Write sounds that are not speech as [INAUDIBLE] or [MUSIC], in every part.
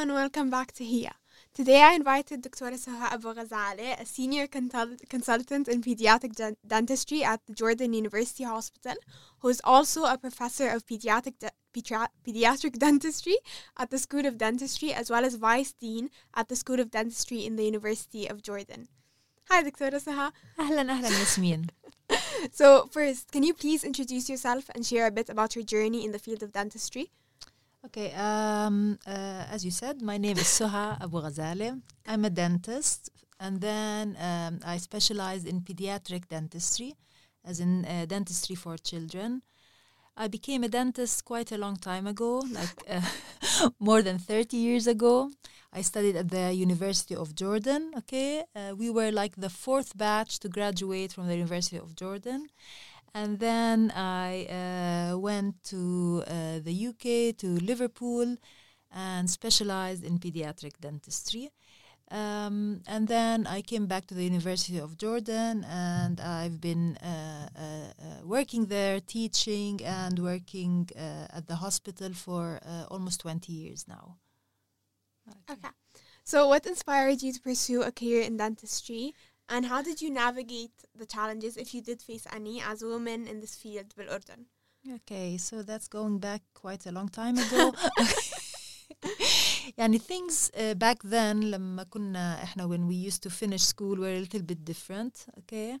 And welcome back to Here. Today I invited Dr. Saha Abu Ghazale, a senior consultant in pediatric dentistry at the Jordan University Hospital, who is also a professor of pediatric, de- pediatric [LAUGHS] dentistry at the School of Dentistry, as well as vice dean at the School of Dentistry in the University of Jordan. Hi, Dr. Saha. Ahlan, ahlan, Yasmin. [LAUGHS] So, first, can you please introduce yourself and share a bit about your journey in the field of dentistry? Okay, um, uh, as you said, my name is Suha [LAUGHS] Abu Ghazali. I'm a dentist, and then um, I specialized in pediatric dentistry, as in uh, dentistry for children. I became a dentist quite a long time ago, like uh, [LAUGHS] more than 30 years ago. I studied at the University of Jordan. Okay, uh, we were like the fourth batch to graduate from the University of Jordan. And then I uh, went to uh, the UK, to Liverpool, and specialized in pediatric dentistry. Um, and then I came back to the University of Jordan, and I've been uh, uh, uh working there, teaching, and working uh, at the hospital for almost 20 years now. Okay. okay. So, what inspired you to pursue a career in dentistry? And how did you navigate the challenges, if you did face any, as a woman in this field بالأردن? Okay, so that's going back quite a long time ago. [LAUGHS] [LAUGHS] يعني things uh, back then لما كنا احنا when we used to finish school were a little bit different okay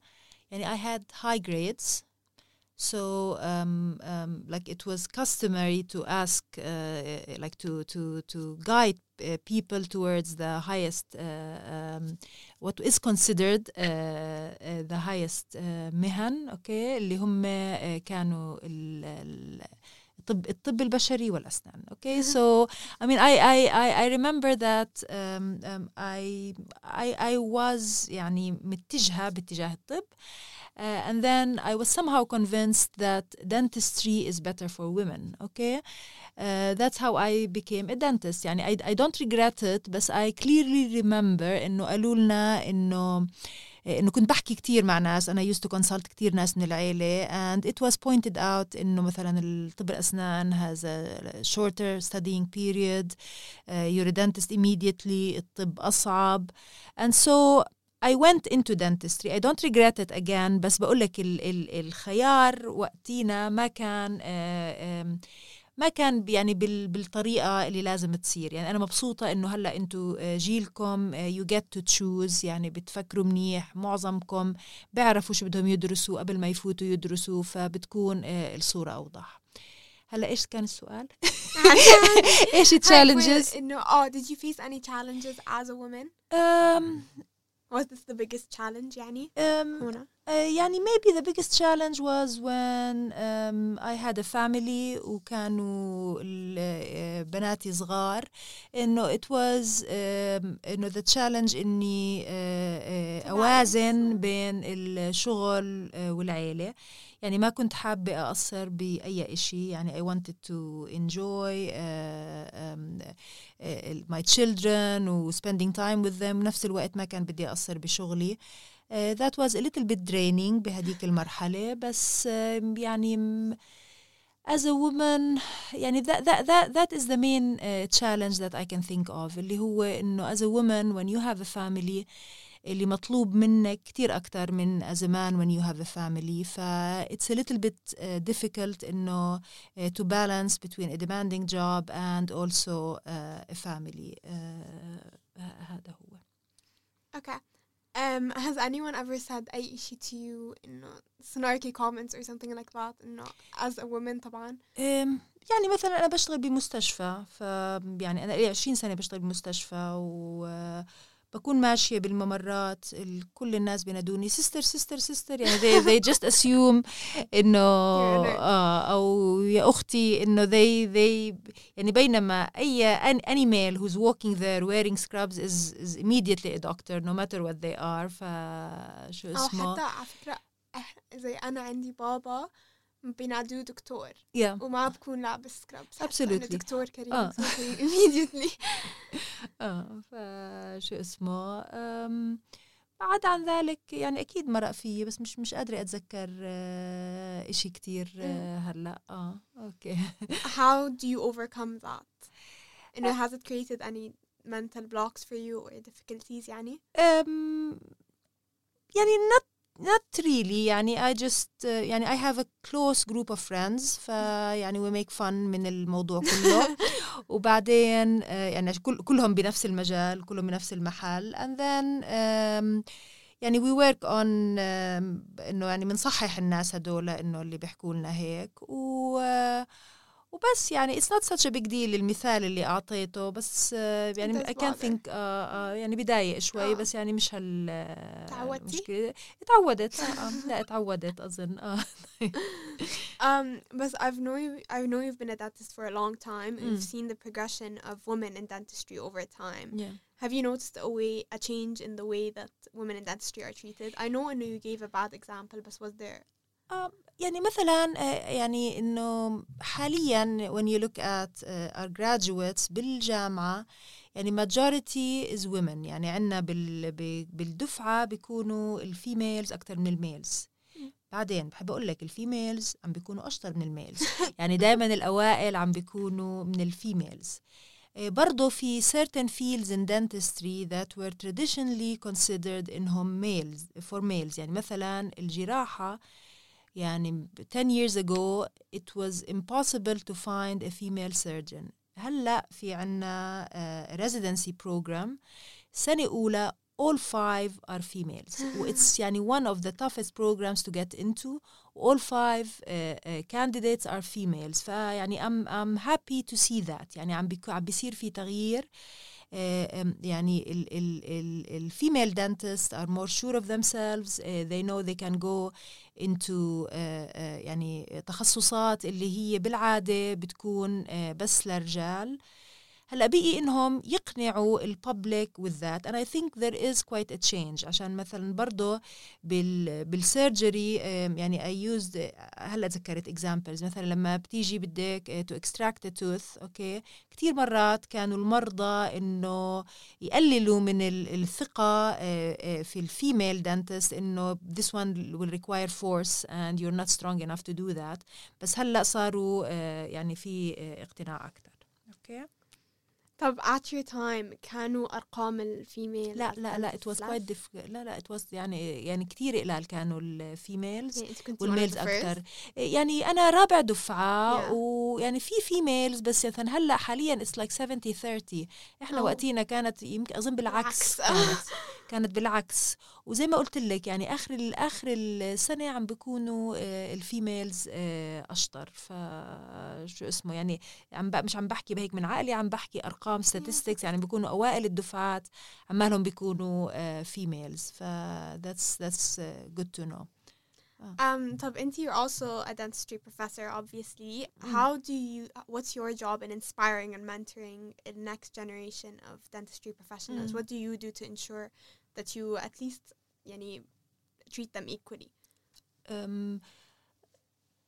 يعني I had high grades so um, um, like it was customary to ask uh, like to to to guide uh, people towards the highest uh, um, what is considered uh, uh, the highest uh, مهن اوكي اللي هم كانوا الطب الطب البشري والاسنان اوكي so i mean i i i, I remember that um, um, i i i was يعني متجهه باتجاه الطب uh, and then I was somehow convinced that dentistry is better for women. Okay, uh, that's how I became a dentist. يعني I, I don't regret it, but I clearly remember إنه قالوا لنا إنه انه كنت بحكي كثير مع ناس انا used to consult كثير ناس من العيله and it was pointed out انه مثلا الطب الاسنان has a shorter studying period uh, you're a dentist immediately الطب اصعب and so I went into dentistry I don't regret it again بس بقول لك ال ال الخيار وقتينا ما كان uh, um, ما كان يعني بالطريقة اللي لازم تصير يعني أنا مبسوطة إنه هلأ أنتم جيلكم you get to choose يعني بتفكروا منيح معظمكم بيعرفوا شو بدهم يدرسوا قبل ما يفوتوا يدرسوا فبتكون الصورة أوضح هلأ إيش كان السؤال؟ [LAUGHS] إيش التشالنجز؟ إنه آه did you face any challenges as a woman؟ um, Was this the biggest challenge يعني um, هنا؟ Uh, يعني maybe the biggest challenge was when um, I had a family وكانوا بناتي صغار إنه it was um, إنه the challenge إني uh, uh, أوازن بين الشغل uh, والعيلة يعني ما كنت حابة أقصر بأي إشي يعني I wanted to enjoy uh, um, uh, my children و spending time with them نفس الوقت ما كان بدي أقصر بشغلي uh, that was a little bit draining بهديك المرحلة بس uh, يعني as a woman يعني that, that, that, that is the main uh, challenge that I can think of اللي هو إنه as a woman when you have a family اللي مطلوب منك كتير أكتر من a man when you have a family ف it's a little bit uh, difficult إنه uh, to balance between a demanding job and also uh, a family uh, هذا هو Okay. Um, has anyone ever said أي شيء to you إنه snarky comments or something like that إنه as a woman طبعا؟ um, يعني مثلا أنا بشتغل بمستشفى ف يعني أنا لي 20 سنة بشتغل بمستشفى و بكون ماشية بالممرات كل الناس بينادوني sister sister sister يعني they, they just assume إنه [LAUGHS] آه أو يا أختي إنه they they يعني بينما أي any male who's walking there wearing scrubs is, is immediately a doctor no matter what they are. فشو اسمه أو حتى على فكرة زي أنا عندي بابا بينادوه دكتور. Yeah. وما بكون لابس scrub absolutely. دكتور كريم آه. كريم [LAUGHS] immediately. [LAUGHS] آه. فشو اسمه بعد عن ذلك يعني أكيد مرق فيي بس مش مش قادرة أتذكر آه إشي كتير آه هلأ. آه. okay. [LAUGHS] How do you overcome that? إنه has it created any mental blocks for you or difficulties يعني? um, يعني not not really. يعني I just uh, يعني I have a close group of friends. فيعني we make fun من الموضوع كله. [LAUGHS] وبعدين uh, يعني كل كلهم بنفس المجال كلهم بنفس المحل. And then um, يعني we work on um, إنه يعني بنصحح الناس هدول إنه اللي بيحكوا لنا هيك. و uh, وبس يعني it's not such a big deal المثال اللي أعطيته بس آه، يعني I can't think uh, uh, يعني بضايق شوي آه. بس يعني مش هال آه، تعودتي؟ المشكلة تعودت آه. لا تعودت أظن آه. [LAUGHS] Um, but I've know you, I know you've been a dentist for a long time and you've Mm. seen the progression of women in dentistry over time. yeah. Have you noticed a way, a change in the way that women in dentistry are treated? I know I know you gave a bad example, but was there? آه، يعني مثلا آه، يعني إنه حاليا when you look at uh, our graduates بالجامعة يعني majority is women. يعني عندنا بال, ب- بالدفعة بيكونوا الفيميلز أكتر من الميلز. بعدين بحب أقول لك ال females عم بيكونوا أشطر من ال males [LAUGHS] يعني دائما الأوائل عم بيكونوا من ال females آه، برضو في certain fields in dentistry that were traditionally considered إنهم males for males. يعني مثلا الجراحة يعني 10 years ago it was impossible to find a female surgeon هلا في عنا uh, residency program سنة أولى all five are females وإتس [SIGHS] يعني one of the toughest programs to get into all five uh, uh, candidates are females فيعني I'm, I'm happy to see that يعني عم بيكو عم بيصير في تغيير uh, um, يعني ال, ال, ال, ال female dentists are more sure of themselves uh, they know they can go into uh, uh, يعني تخصصات اللي هي بالعادة بتكون uh, بس للرجال هلأ بقي إنهم يقنعوا ال public that. And I think there is quite a change. عشان مثلا برضه بال بال surgery يعني I used هلأ تذكرت examples. مثلا لما بتيجي بدك to extract a tooth okay؟ كثير مرات كانوا المرضى إنه يقللوا من ال- الثقة آه، آه، في ال female dentist إنه this one will require force and you're not strong enough to do that. بس هلأ صاروا آه، يعني في آه، اقتناع أكثر okay؟ طب at your time كانوا أرقام ال female لا لا لا it was quite difficult لا لا it was يعني يعني كثير قلال كانوا ال females يعني وال males أكثر يعني أنا رابع دفعة Yeah. ويعني في females بس مثلا هلأ حاليا it's like 70 30 إحنا Oh. وقتينا كانت يمكن أظن بالعكس. [LAUGHS] كانت بالعكس وزي ما قلت لك يعني اخر اخر السنة عم بيكونوا آه، ال females آه، اشطر فشو اسمه يعني عم مش عم بحكي بهيك من عقلي عم بحكي ارقام statistics يعني بيكونوا اوائل الدفعات عمالهم بيكونوا فيميلز ف that's that's uh, good to know Um, طب أنت you're also a dentistry professor obviously how do you what's your job in inspiring and mentoring the next generation of dentistry professionals Mm. what do you do to ensure that you at least يعني treat them equally um,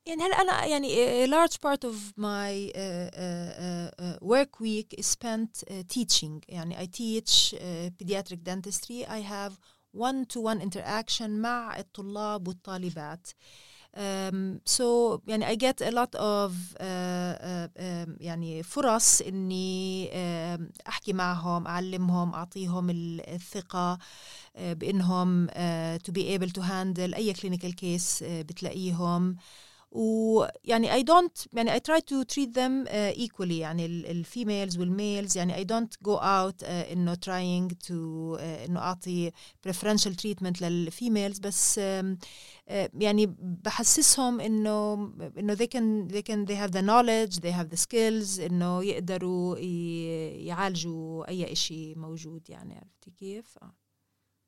يعني هلا انا يعني a large part of my uh, uh, uh, work week is spent uh, teaching يعني I teach uh, pediatric dentistry I have one to one interaction مع الطلاب والطالبات Um, so يعني I get a lot of uh, uh, um, يعني فرص إني um, أحكي معهم أعلمهم أعطيهم ال- الثقة uh, بإنهم uh, to be able to handle أي clinical case uh, بتلاقيهم. ويعني I don't يعني I try to treat them equally يعني ال females وال males يعني I don't go out إنه trying to uh, إنه أعطي preferential treatment لل females بس um, uh, يعني بحسسهم إنه إنه they كان they can they have the knowledge they have the skills إنه يقدروا يعالجوا أي شيء موجود يعني عرفتي كيف؟ آه.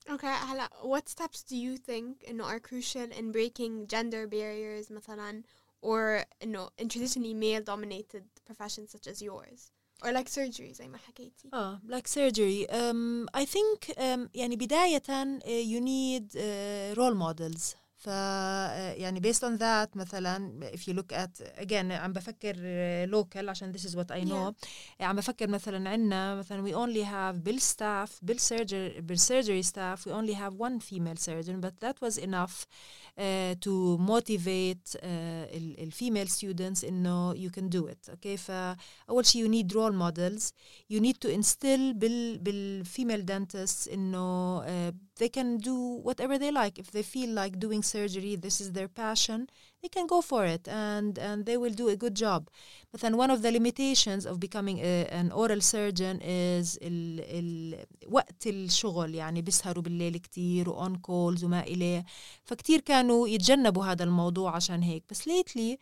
Okay هلا what steps do you think إنه are crucial in breaking gender barriers مثلا or إنه in traditionally male dominated professions such as yours or like surgery زي ما حكيتي اه like surgery um, I think um, يعني بداية uh, you need uh, role models ف يعني based on that مثلا if you look at again عم بفكر local عشان this is what I know yeah. عم بفكر مثلا عندنا مثلا we only have بالstaff بالsurgery بالsurgery staff we only have one female surgeon but that was enough uh, to motivate uh, الفيميل students انه you can do it okay فاول شيء you need role models you need to instill بال بالفيميل dentists انه uh, they can do whatever they like if they feel like doing surgery this is their passion they can go for it and and they will do a good job But then one of the limitations of becoming a, an oral surgeon is ال, ال, وقت الشغل يعني بيسهروا بالليل كتير وأون كولز وما إليه فكتير كانوا يتجنبوا هذا الموضوع عشان هيك بس lately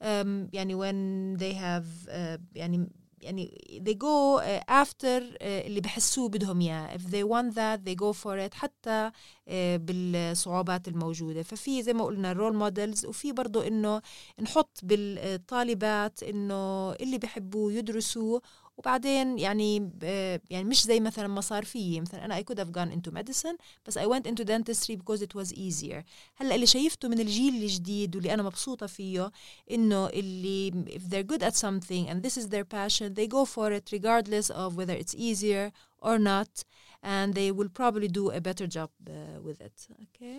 um, يعني when they have uh, يعني يعني they go uh, after uh, اللي بحسوه بدهم إياه. If they want that they go for it. حتى uh, بالصعوبات الموجودة. ففي زي ما قلنا role models وفي برضه إنه نحط بالطالبات إنه اللي بحبوه يدرسوا وبعدين يعني يعني مش زي مثلا ما صار فيي مثلا أنا I could have gone into medicine بس I went into dentistry because it was easier هلا اللي شايفته من الجيل الجديد واللي أنا مبسوطه فيه انه اللي if they're good at something and this is their passion they go for it regardless of whether it's easier or not and they will probably do a better job uh, with it okay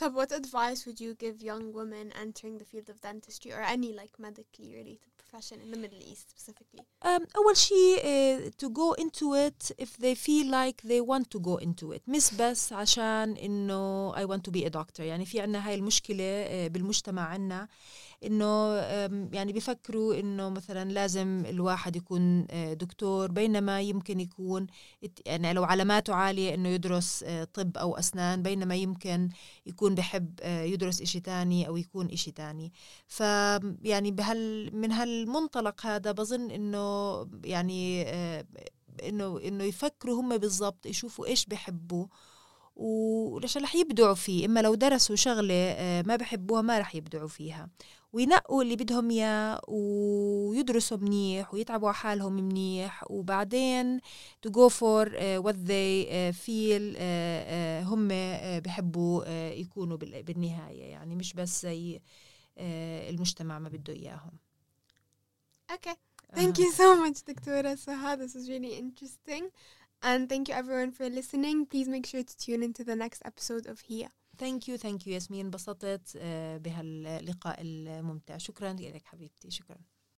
So, what advice would you give young women entering the field of dentistry or any like medically related profession in the Middle East specifically? Um, أول شيء uh, to go into it if they feel like they want to go into it مش بس عشان إنه I want to be a doctor يعني في عنا هاي المشكلة uh, بالمجتمع عنا انه يعني بيفكروا انه مثلا لازم الواحد يكون دكتور بينما يمكن يكون يعني لو علاماته عاليه انه يدرس طب او اسنان بينما يمكن يكون بحب يدرس إشي تاني أو يكون إشي تاني. فيعني بهال من هالمنطلق هذا بظن إنه يعني إنه إنه يفكروا هم بالضبط يشوفوا إيش بحبوا وليش رح يبدعوا فيه. إما لو درسوا شغلة ما بحبوها ما رح يبدعوا فيها. وينقوا اللي بدهم اياه ويدرسوا منيح ويتعبوا على حالهم منيح وبعدين to go for uh, what they uh, feel uh, uh, هم uh, بحبوا uh, يكونوا بالنهاية يعني مش بس زي uh, المجتمع ما بده إياهم Okay. Thank you so much, Dr. Saha. This was really interesting. And thank you everyone for listening. Please make sure to tune into the next episode of HIA. ثانك يو ثانك يو ياسمين انبسطت بهاللقاء الممتع. شكرا لك حبيبتي. شكرا.